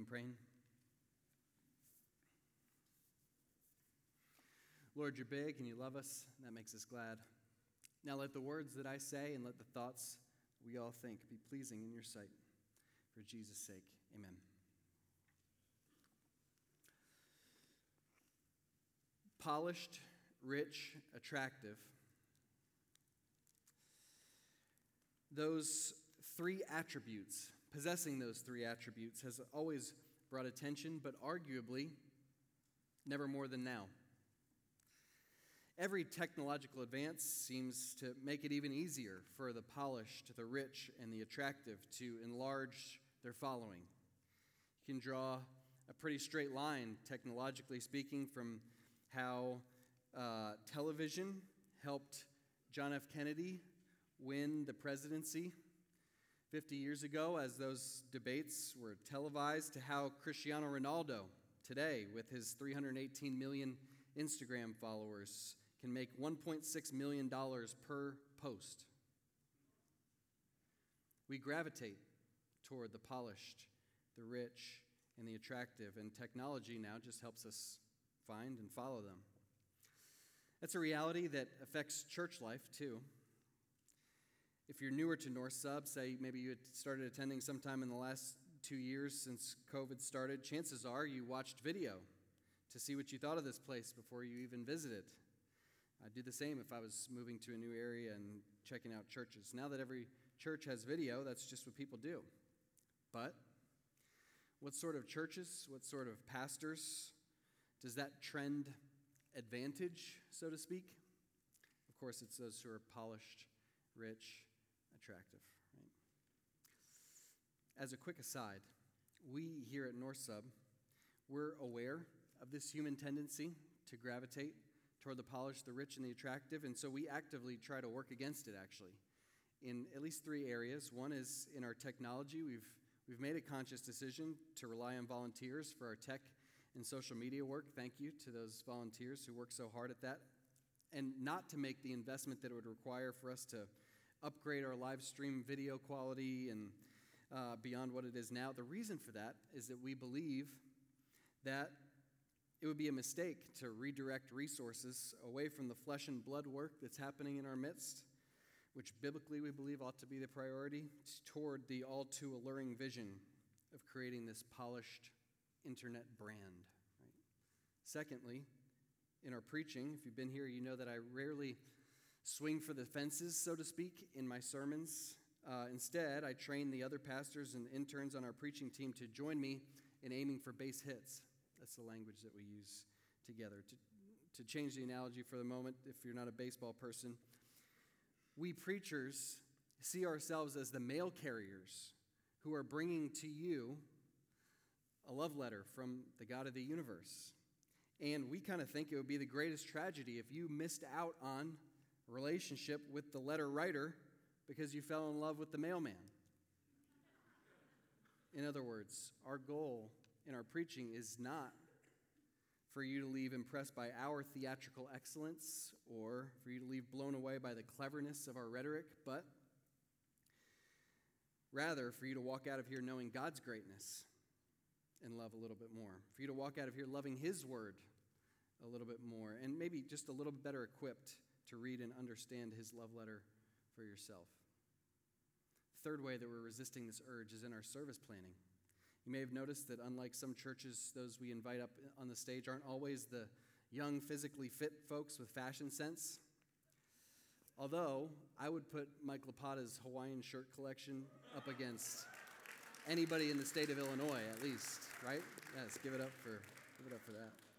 in praying? Lord, you're big and you love us. And that makes us glad. Now let the words that I say and let the thoughts we all think be pleasing in your sight. For Jesus' sake, amen. Polished, rich, attractive. Those three attributes, possessing those three attributes, has always brought attention, but arguably never more than now. Every technological advance seems to make it even easier for the polished, the rich, and the attractive to enlarge their following. You can draw a pretty straight line, technologically speaking, from how uh, television helped John F. Kennedy win the presidency 50 years ago, as those debates were televised, to how Cristiano Ronaldo today, with his 318 million Instagram followers, can make $1.6 million per post. We gravitate toward the polished, the rich, and the attractive, and technology now just helps us find and follow them. That's a reality that affects church life too. If you're newer to North Sub, say maybe you had started attending sometime in the last two years since COVID started, chances are you watched video to see what you thought of this place before you even visited. I'd do the same if I was moving to a new area and checking out churches. Now that every church has video, that's just what people do. But what sort of churches, what sort of pastors does that trend advantage, so to speak? Of course, it's those who are polished, rich, attractive. Right? As a quick aside, we here at North Sub, we're aware of this human tendency to gravitate toward the polished, the rich, and the attractive. And so we actively try to work against it, actually, in at least three areas. One is in our technology. We've, we've made a conscious decision to rely on volunteers for our tech and social media work. Thank you to those volunteers who work so hard at that. And not to make the investment that it would require for us to upgrade our live stream video quality and uh, beyond what it is now. The reason for that is that we believe that it would be a mistake to redirect resources away from the flesh and blood work that's happening in our midst, which biblically we believe ought to be the priority, toward the all too alluring vision of creating this polished internet brand. Right? Secondly, in our preaching, if you've been here, you know that I rarely swing for the fences, so to speak, in my sermons. Uh, instead, I train the other pastors and interns on our preaching team to join me in aiming for base hits. That's the language that we use together. To, to change the analogy for the moment, if you're not a baseball person, we preachers see ourselves as the mail carriers who are bringing to you a love letter from the God of the universe. And we kind of think it would be the greatest tragedy if you missed out on relationship with the letter writer because you fell in love with the mailman. In other words, our goal in our preaching is not for you to leave impressed by our theatrical excellence or for you to leave blown away by the cleverness of our rhetoric, but rather for you to walk out of here knowing God's greatness and love a little bit more. For you to walk out of here loving His word a little bit more and maybe just a little better equipped to read and understand His love letter for yourself. Third way that we're resisting this urge is in our service planning. You may have noticed that, unlike some churches, those we invite up on the stage aren't always the young, physically fit folks with fashion sense. Although I would put Mike Lapata's Hawaiian shirt collection up against anybody in the state of Illinois, at least, right? Yes, give it up for give it up for that.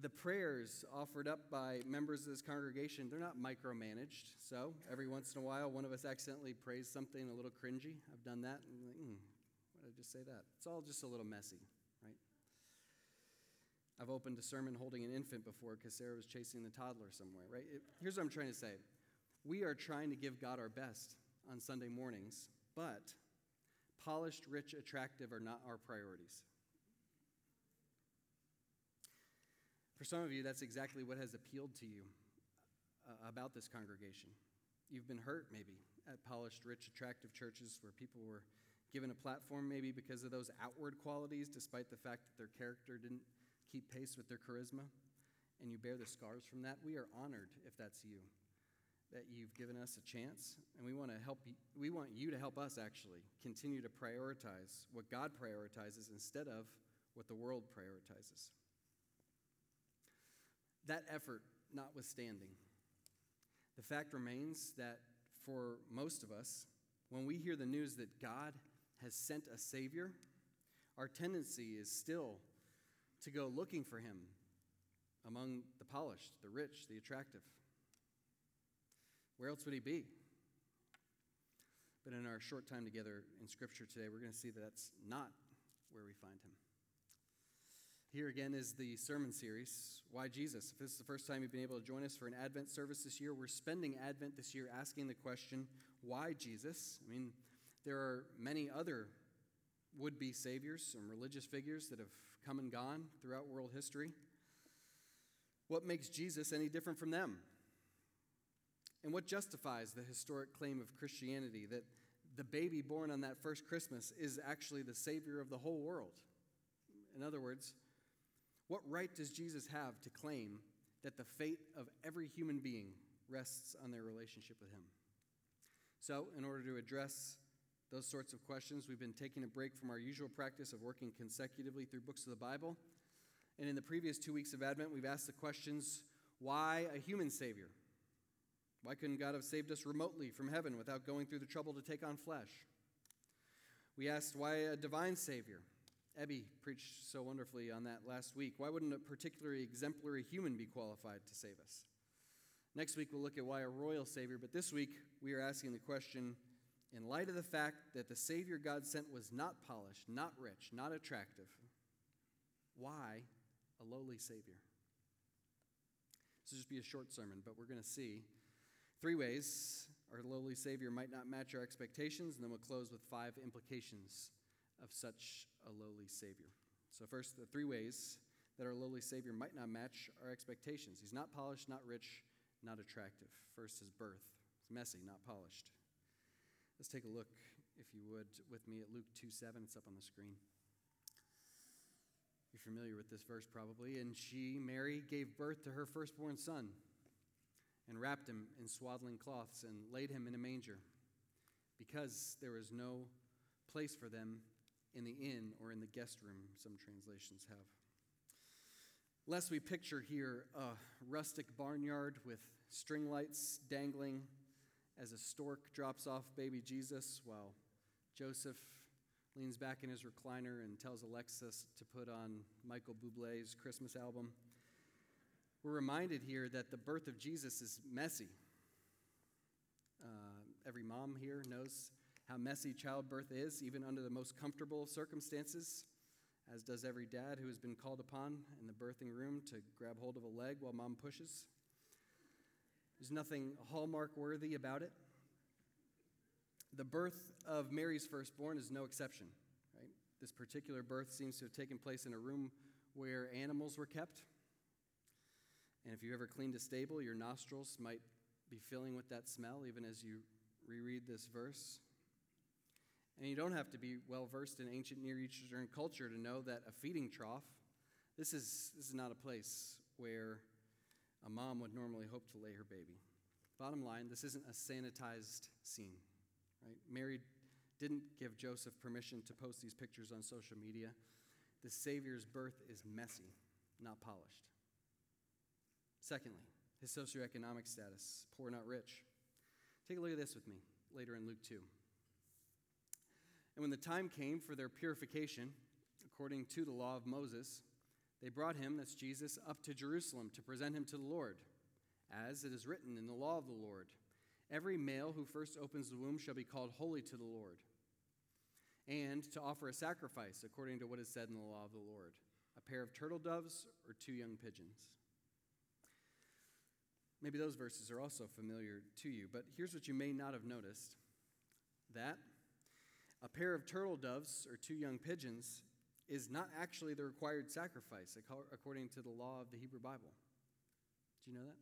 The prayers offered up by members of this congregation, they're not micromanaged. So every once in a while, one of us accidentally prays something a little cringy. I've done that. And like, mm, why did I just say that? It's all just a little messy, right? I've opened a sermon holding an infant before because Sarah was chasing the toddler somewhere, right? It, here's what I'm trying to say we are trying to give God our best on Sunday mornings, but polished, rich, attractive are not our priorities. For some of you, that's exactly what has appealed to you uh, about this congregation. You've been hurt, maybe, at polished, rich, attractive churches where people were given a platform maybe because of those outward qualities, despite the fact that their character didn't keep pace with their charisma, and you bear the scars from that, we are honored if that's you. That you've given us a chance, and we want to help you, we want you to help us actually continue to prioritize what God prioritizes instead of what the world prioritizes. That effort notwithstanding, the fact remains that for most of us, when we hear the news that God has sent a Savior, our tendency is still to go looking for Him among the polished, the rich, the attractive. Where else would He be? But in our short time together in Scripture today, we're going to see that that's not where we find Him. Here again is the sermon series, Why Jesus? If this is the first time you've been able to join us for an Advent service this year, we're spending Advent this year asking the question, Why Jesus? I mean, there are many other would be saviors and religious figures that have come and gone throughout world history. What makes Jesus any different from them? And what justifies the historic claim of Christianity that the baby born on that first Christmas is actually the Savior of the whole world? In other words, what right does Jesus have to claim that the fate of every human being rests on their relationship with Him? So, in order to address those sorts of questions, we've been taking a break from our usual practice of working consecutively through books of the Bible. And in the previous two weeks of Advent, we've asked the questions why a human Savior? Why couldn't God have saved us remotely from heaven without going through the trouble to take on flesh? We asked why a divine Savior? Ebby preached so wonderfully on that last week. Why wouldn't a particularly exemplary human be qualified to save us? Next week, we'll look at why a royal Savior, but this week, we are asking the question in light of the fact that the Savior God sent was not polished, not rich, not attractive, why a lowly Savior? This will just be a short sermon, but we're going to see three ways our lowly Savior might not match our expectations, and then we'll close with five implications of such a lowly Savior. So, first, the three ways that our lowly Savior might not match our expectations. He's not polished, not rich, not attractive. First, his birth. It's messy, not polished. Let's take a look, if you would, with me at Luke 2 7. It's up on the screen. You're familiar with this verse probably. And she, Mary, gave birth to her firstborn son and wrapped him in swaddling cloths and laid him in a manger because there was no place for them in the inn or in the guest room, some translations have. Lest we picture here a rustic barnyard with string lights dangling as a stork drops off baby Jesus while Joseph leans back in his recliner and tells Alexa to put on Michael Bublé's Christmas album. We're reminded here that the birth of Jesus is messy. Uh, every mom here knows how messy childbirth is, even under the most comfortable circumstances, as does every dad who has been called upon in the birthing room to grab hold of a leg while mom pushes. There's nothing hallmark worthy about it. The birth of Mary's firstborn is no exception. Right? This particular birth seems to have taken place in a room where animals were kept. And if you ever cleaned a stable, your nostrils might be filling with that smell even as you reread this verse. And you don't have to be well versed in ancient Near Eastern culture to know that a feeding trough, this is, this is not a place where a mom would normally hope to lay her baby. Bottom line, this isn't a sanitized scene. Right? Mary didn't give Joseph permission to post these pictures on social media. The Savior's birth is messy, not polished. Secondly, his socioeconomic status poor, not rich. Take a look at this with me later in Luke 2. And when the time came for their purification, according to the law of Moses, they brought him, that's Jesus, up to Jerusalem to present him to the Lord, as it is written in the law of the Lord Every male who first opens the womb shall be called holy to the Lord, and to offer a sacrifice according to what is said in the law of the Lord a pair of turtle doves or two young pigeons. Maybe those verses are also familiar to you, but here's what you may not have noticed that a pair of turtle doves or two young pigeons is not actually the required sacrifice according to the law of the Hebrew Bible. Do you know that?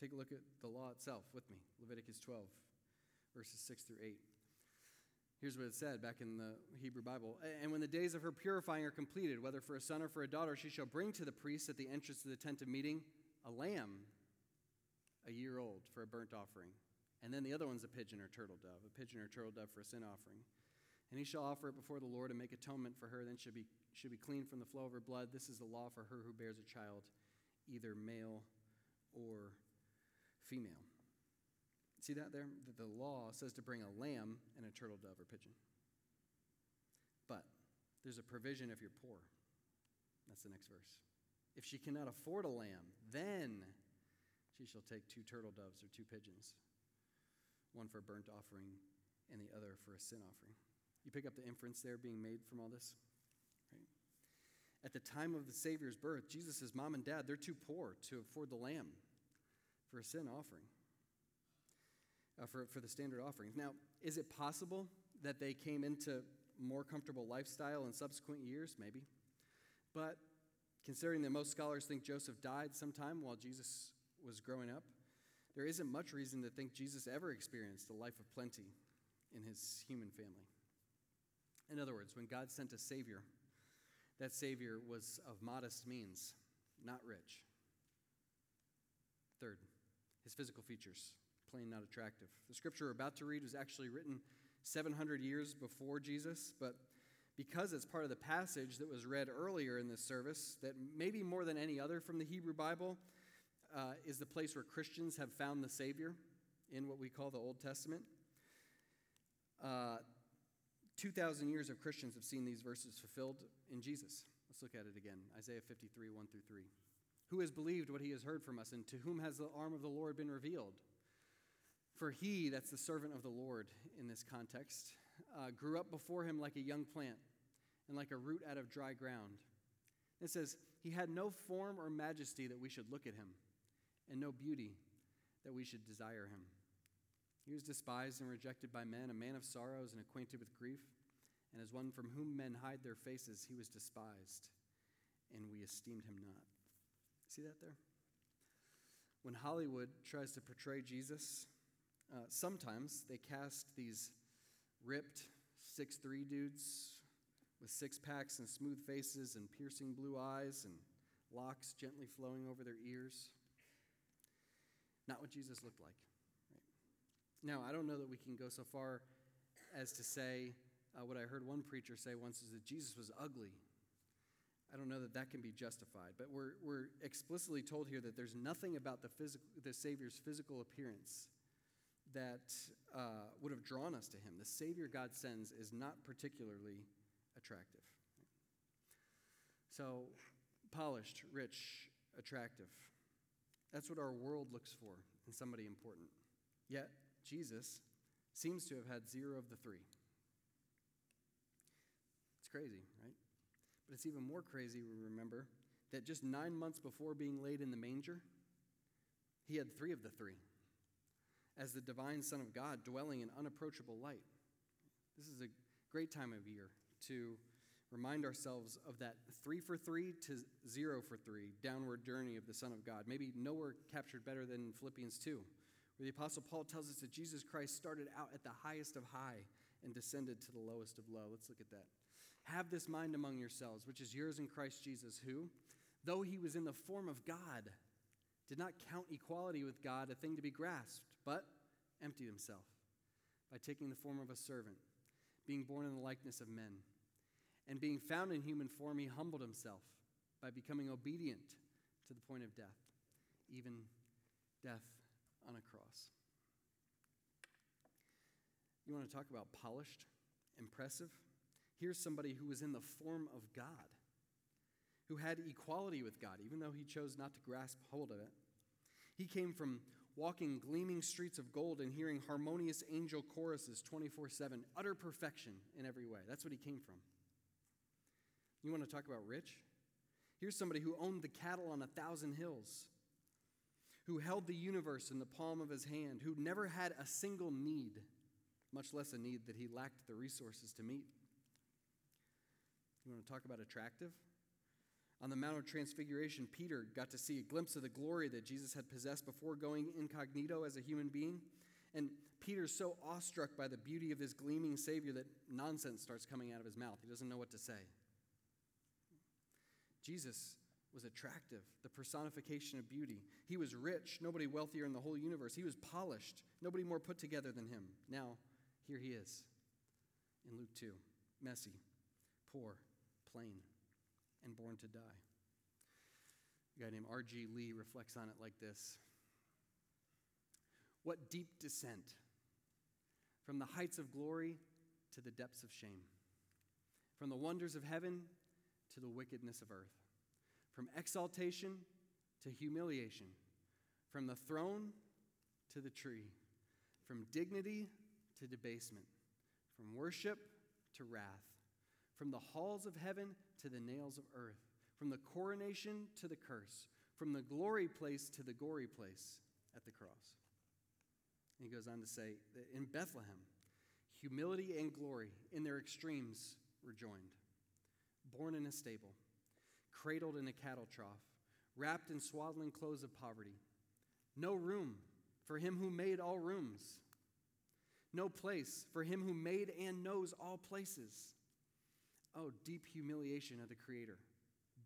Take a look at the law itself with me Leviticus 12, verses 6 through 8. Here's what it said back in the Hebrew Bible. And when the days of her purifying are completed, whether for a son or for a daughter, she shall bring to the priest at the entrance of the tent of meeting a lamb a year old for a burnt offering. And then the other one's a pigeon or turtle dove, a pigeon or turtle dove for a sin offering. And he shall offer it before the Lord and make atonement for her, then she should be, should be clean from the flow of her blood. This is the law for her who bears a child, either male or female. See that there? The law says to bring a lamb and a turtle dove or pigeon. But there's a provision if you're poor. That's the next verse. If she cannot afford a lamb, then she shall take two turtle doves or two pigeons, one for a burnt offering and the other for a sin offering. You pick up the inference there being made from all this? Right? At the time of the Savior's birth, Jesus' mom and dad, they're too poor to afford the lamb for a sin offering uh, for, for the standard offerings. Now, is it possible that they came into more comfortable lifestyle in subsequent years? Maybe. But considering that most scholars think Joseph died sometime while Jesus was growing up, there isn't much reason to think Jesus ever experienced a life of plenty in his human family. In other words, when God sent a Savior, that Savior was of modest means, not rich. Third, his physical features plain not attractive. The scripture we're about to read was actually written 700 years before Jesus, but because it's part of the passage that was read earlier in this service, that maybe more than any other from the Hebrew Bible uh, is the place where Christians have found the Savior in what we call the Old Testament. Uh, 2,000 years of Christians have seen these verses fulfilled in Jesus. Let's look at it again Isaiah 53, 1 through 3. Who has believed what he has heard from us, and to whom has the arm of the Lord been revealed? For he, that's the servant of the Lord in this context, uh, grew up before him like a young plant and like a root out of dry ground. It says, He had no form or majesty that we should look at him, and no beauty that we should desire him. He was despised and rejected by men, a man of sorrows and acquainted with grief. And as one from whom men hide their faces, he was despised, and we esteemed him not. See that there? When Hollywood tries to portray Jesus uh, sometimes they cast these ripped six-three dudes with six packs and smooth faces and piercing blue eyes and locks gently flowing over their ears. Not what Jesus looked like. Right? Now, I don't know that we can go so far as to say uh, what I heard one preacher say once is that Jesus was ugly. I don't know that that can be justified, but we're, we're explicitly told here that there's nothing about the, physical, the Savior's physical appearance that uh, would have drawn us to him. The Savior God sends is not particularly attractive. So, polished, rich, attractive. That's what our world looks for in somebody important. Yet, Jesus seems to have had zero of the three. It's crazy, right? But it's even more crazy, We remember, that just nine months before being laid in the manger, he had three of the three as the divine Son of God dwelling in unapproachable light. This is a great time of year to remind ourselves of that three for three to zero for three downward journey of the Son of God. Maybe nowhere captured better than Philippians 2, where the Apostle Paul tells us that Jesus Christ started out at the highest of high and descended to the lowest of low. Let's look at that. Have this mind among yourselves, which is yours in Christ Jesus, who, though he was in the form of God, did not count equality with God a thing to be grasped but emptied himself by taking the form of a servant, being born in the likeness of men. And being found in human form, he humbled himself by becoming obedient to the point of death, even death on a cross. You want to talk about polished, impressive? Here's somebody who was in the form of God, who had equality with God, even though he chose not to grasp hold of it. He came from walking gleaming streets of gold and hearing harmonious angel choruses 24 7, utter perfection in every way. That's what he came from. You want to talk about rich? Here's somebody who owned the cattle on a thousand hills, who held the universe in the palm of his hand, who never had a single need, much less a need that he lacked the resources to meet. You want to talk about attractive? On the Mount of Transfiguration, Peter got to see a glimpse of the glory that Jesus had possessed before going incognito as a human being. And Peter's so awestruck by the beauty of this gleaming Savior that nonsense starts coming out of his mouth. He doesn't know what to say. Jesus was attractive, the personification of beauty. He was rich, nobody wealthier in the whole universe. He was polished, nobody more put together than him. Now, here he is in Luke 2 messy, poor, plain, and born to die. A guy named R.G. Lee reflects on it like this What deep descent from the heights of glory to the depths of shame, from the wonders of heaven to the wickedness of earth, from exaltation to humiliation, from the throne to the tree, from dignity to debasement, from worship to wrath, from the halls of heaven to the nails of earth, from the coronation to the curse, from the glory place to the gory place at the cross. And he goes on to say that in Bethlehem, humility and glory in their extremes were joined. Born in a stable, cradled in a cattle trough, wrapped in swaddling clothes of poverty, no room for him who made all rooms, no place for him who made and knows all places. Oh, deep humiliation of the Creator,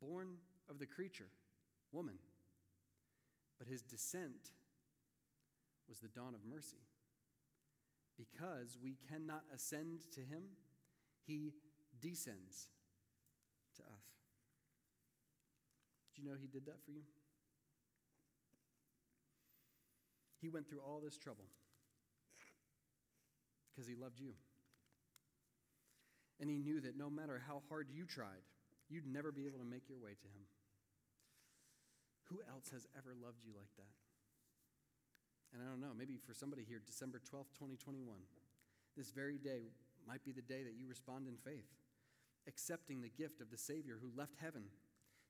born of the creature, woman. But his descent was the dawn of mercy. Because we cannot ascend to him, he descends to us. Do you know he did that for you? He went through all this trouble because he loved you. And he knew that no matter how hard you tried, you'd never be able to make your way to him. Who else has ever loved you like that? And I don't know, maybe for somebody here, December 12th, 2021, this very day might be the day that you respond in faith, accepting the gift of the Savior who left heaven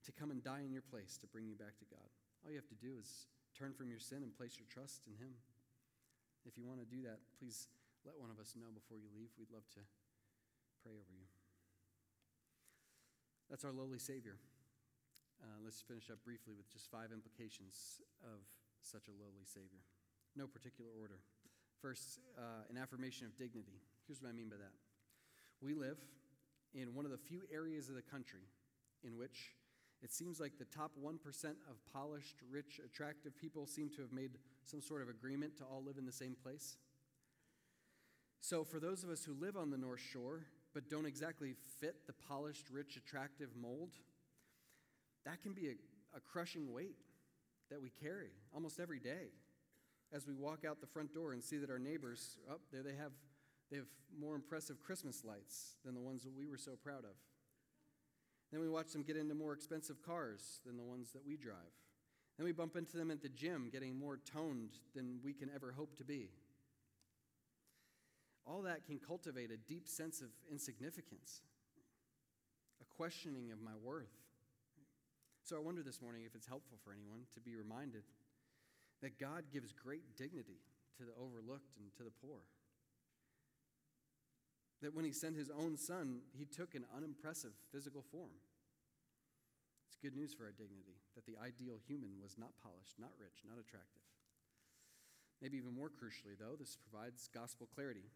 to come and die in your place to bring you back to God. All you have to do is turn from your sin and place your trust in Him. If you want to do that, please let one of us know before you leave. We'd love to pray over you. That's our lowly Savior. Uh, let's finish up briefly with just five implications of such a lowly Savior no particular order. First, uh, an affirmation of dignity. Here's what I mean by that. We live in one of the few areas of the country in which it seems like the top 1% of polished, rich, attractive people seem to have made some sort of agreement to all live in the same place. So, for those of us who live on the North Shore but don't exactly fit the polished, rich, attractive mold, that can be a, a crushing weight that we carry almost every day as we walk out the front door and see that our neighbors, oh, there they have, they have more impressive Christmas lights than the ones that we were so proud of. Then we watch them get into more expensive cars than the ones that we drive. Then we bump into them at the gym getting more toned than we can ever hope to be. All that can cultivate a deep sense of insignificance, a questioning of my worth. So I wonder this morning if it's helpful for anyone to be reminded that God gives great dignity to the overlooked and to the poor. That when he sent his own son, he took an unimpressive physical form. It's good news for our dignity that the ideal human was not polished, not rich, not attractive. Maybe even more crucially, though, this provides gospel clarity.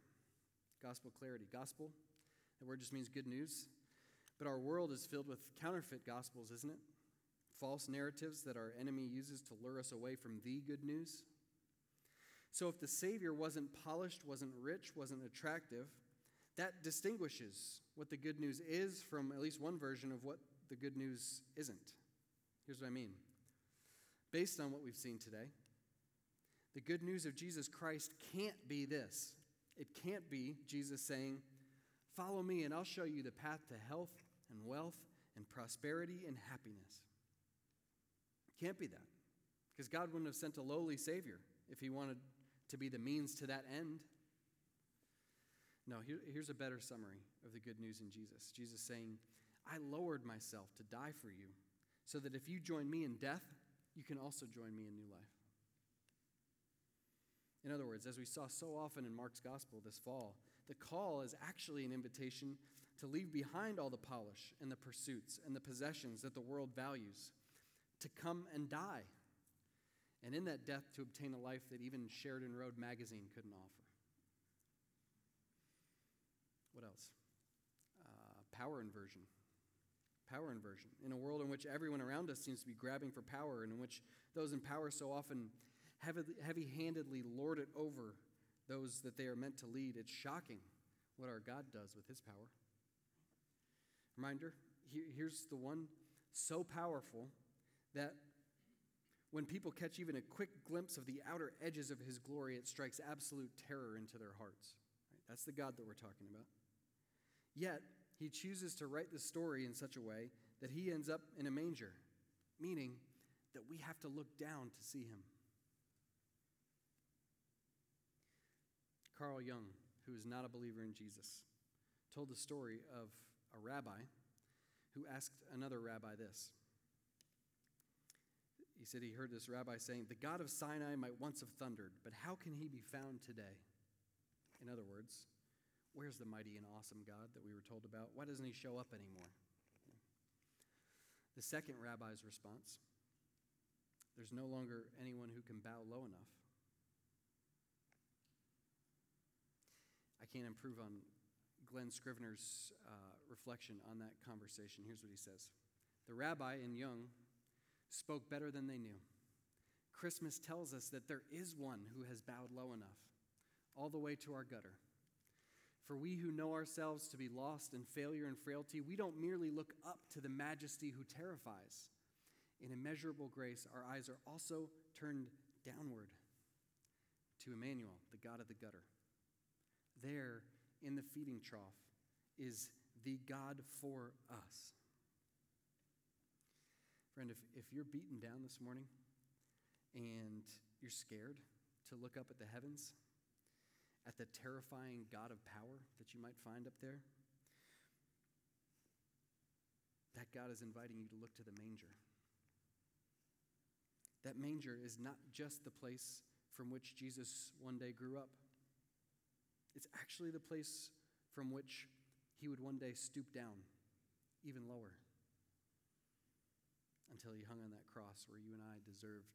Gospel clarity. Gospel, that word just means good news. But our world is filled with counterfeit gospels, isn't it? false narratives that our enemy uses to lure us away from the good news. So, if the Savior wasn't polished, wasn't rich, wasn't attractive, that distinguishes what the good news is from at least one version of what the good news isn't. Here's what I mean. Based on what we've seen today, the good news of Jesus Christ can't be this. It can't be Jesus saying, Follow me, and I'll show you the path to health and wealth and prosperity and happiness. It Can't be that. Because God wouldn't have sent a lowly Savior if He wanted to be the means to that end. No, here, here's a better summary of the good news in Jesus. Jesus saying, I lowered myself to die for you, so that if you join me in death, you can also join me in new life. In other words, as we saw so often in Mark's gospel this fall, the call is actually an invitation to leave behind all the polish and the pursuits and the possessions that the world values to come and die and in that death to obtain a life that even Sheridan Road magazine couldn't offer. What else? Uh, power inversion. Power inversion. In a world in which everyone around us seems to be grabbing for power, and in which those in power so often heavy handedly lord it over those that they are meant to lead, it's shocking what our God does with his power. Reminder here's the one so powerful that when people catch even a quick glimpse of the outer edges of his glory, it strikes absolute terror into their hearts. That's the God that we're talking about. Yet, he chooses to write the story in such a way that he ends up in a manger, meaning that we have to look down to see him. Carl Jung, who is not a believer in Jesus, told the story of a rabbi who asked another rabbi this. He said he heard this rabbi saying, The God of Sinai might once have thundered, but how can he be found today? In other words, where's the mighty and awesome God that we were told about? Why doesn't he show up anymore? The second rabbi's response there's no longer anyone who can bow low enough. I can't improve on Glen Scrivener's uh, reflection on that conversation. Here's what he says The rabbi in Jung spoke better than they knew. Christmas tells us that there is one who has bowed low enough, all the way to our gutter. For we who know ourselves to be lost in failure and frailty, we don't merely look up to the majesty who terrifies. In immeasurable grace, our eyes are also turned downward to Emmanuel, the God of the gutter. There, in the feeding trough, is the God for us. Friend, if, if you're beaten down this morning and you're scared to look up at the heavens, at the terrifying God of power that you might find up there, that God is inviting you to look to the manger. That manger is not just the place from which Jesus one day grew up, it's actually the place from which he would one day stoop down, even lower until he hung on that cross where you and I deserved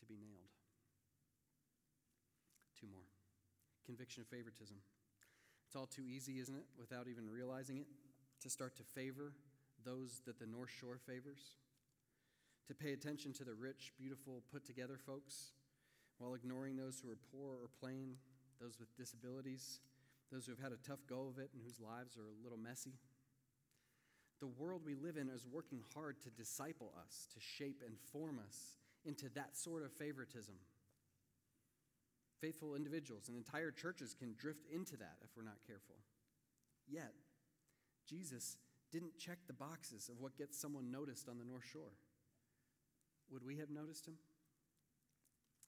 to be nailed. Two more conviction of favoritism. It's all too easy, isn't it, without even realizing it, to start to favor those that the North Shore favors, to pay attention to the rich, beautiful, put together folks, while ignoring those who are poor or plain, those with disabilities, those who have had a tough go of it and whose lives are a little messy. The world we live in is working hard to disciple us, to shape and form us into that sort of favoritism. Faithful individuals and entire churches can drift into that if we're not careful. Yet, Jesus didn't check the boxes of what gets someone noticed on the North Shore. Would we have noticed him?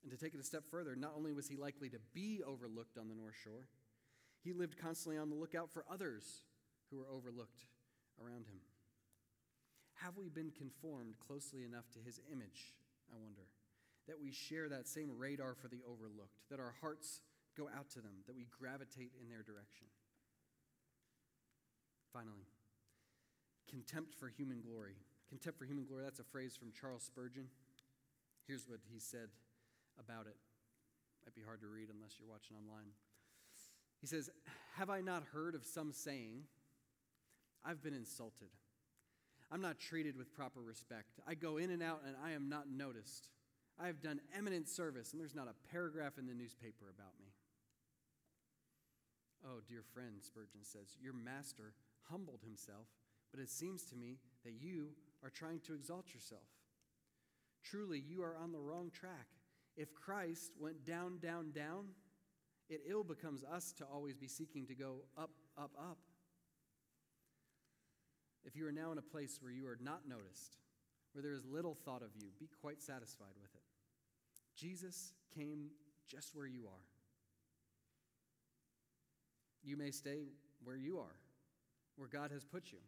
And to take it a step further, not only was he likely to be overlooked on the North Shore, he lived constantly on the lookout for others who were overlooked around him? Have we been conformed closely enough to his image, I wonder, that we share that same radar for the overlooked, that our hearts go out to them, that we gravitate in their direction? Finally, contempt for human glory. Contempt for human glory, that's a phrase from Charles Spurgeon. Here's what he said about it. Might be hard to read unless you're watching online. He says, Have I not heard of some saying, I've been insulted. I'm not treated with proper respect. I go in and out and I am not noticed. I have done eminent service and there's not a paragraph in the newspaper about me. Oh, dear friend, Spurgeon says, your master humbled himself, but it seems to me that you are trying to exalt yourself. Truly, you are on the wrong track. If Christ went down, down, down, it ill becomes us to always be seeking to go up, up, up. If you are now in a place where you are not noticed, where there is little thought of you, be quite satisfied with it. Jesus came just where you are. You may stay where you are, where God has put you.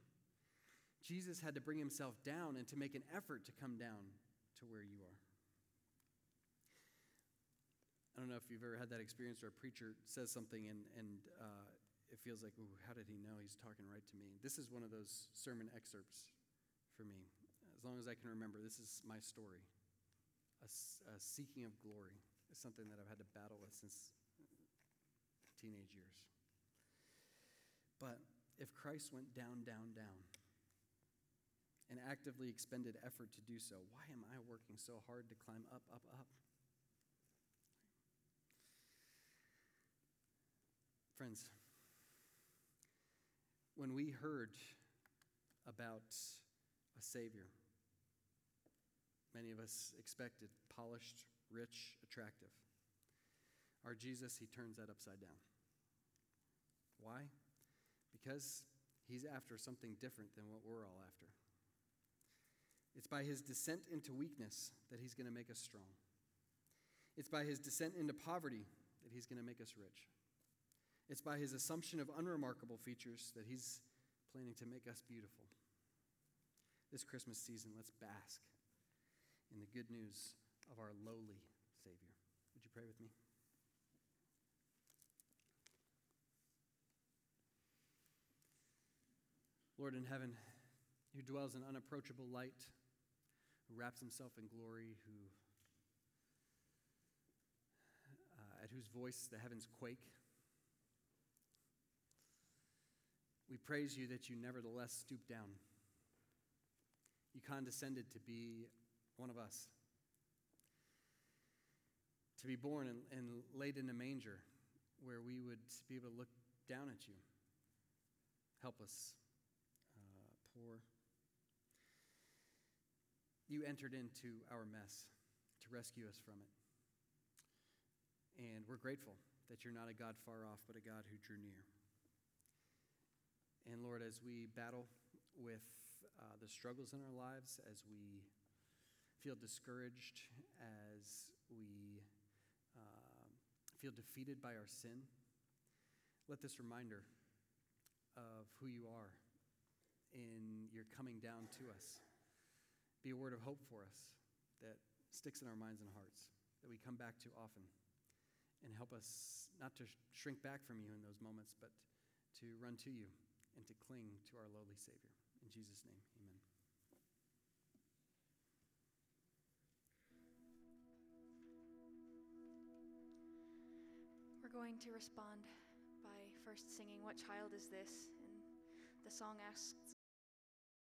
Jesus had to bring himself down and to make an effort to come down to where you are. I don't know if you've ever had that experience where a preacher says something and, and uh, it feels like, ooh, how did he know? He's talking right to me. This is one of those sermon excerpts for me. As long as I can remember, this is my story a, a seeking of glory is something that I've had to battle with since teenage years. But if Christ went down, down, down, and actively expended effort to do so, why am I working so hard to climb up, up, up? Friends, when we heard about a Savior, many of us expected polished, rich, attractive. Our Jesus, he turns that upside down. Why? Because he's after something different than what we're all after. It's by his descent into weakness that he's going to make us strong. It's by his descent into poverty that he's going to make us rich. It's by his assumption of unremarkable features that he's planning to make us beautiful. This Christmas season, let's bask in the good news of our lowly Savior. Would you pray with me? Lord in heaven, who dwells in unapproachable light, who wraps himself in glory, who uh, at whose voice the heavens quake. We praise you that you nevertheless stooped down. You condescended to be one of us, to be born and, and laid in a manger where we would be able to look down at you, helpless, uh, poor. You entered into our mess to rescue us from it. And we're grateful that you're not a God far off, but a God who drew near. And Lord, as we battle with uh, the struggles in our lives, as we feel discouraged, as we uh, feel defeated by our sin, let this reminder of who you are in your coming down to us be a word of hope for us that sticks in our minds and hearts, that we come back to often, and help us not to shrink back from you in those moments, but to run to you and to cling to our lowly Savior. In Jesus' name, going to respond by first singing, What Child Is This? And the song asks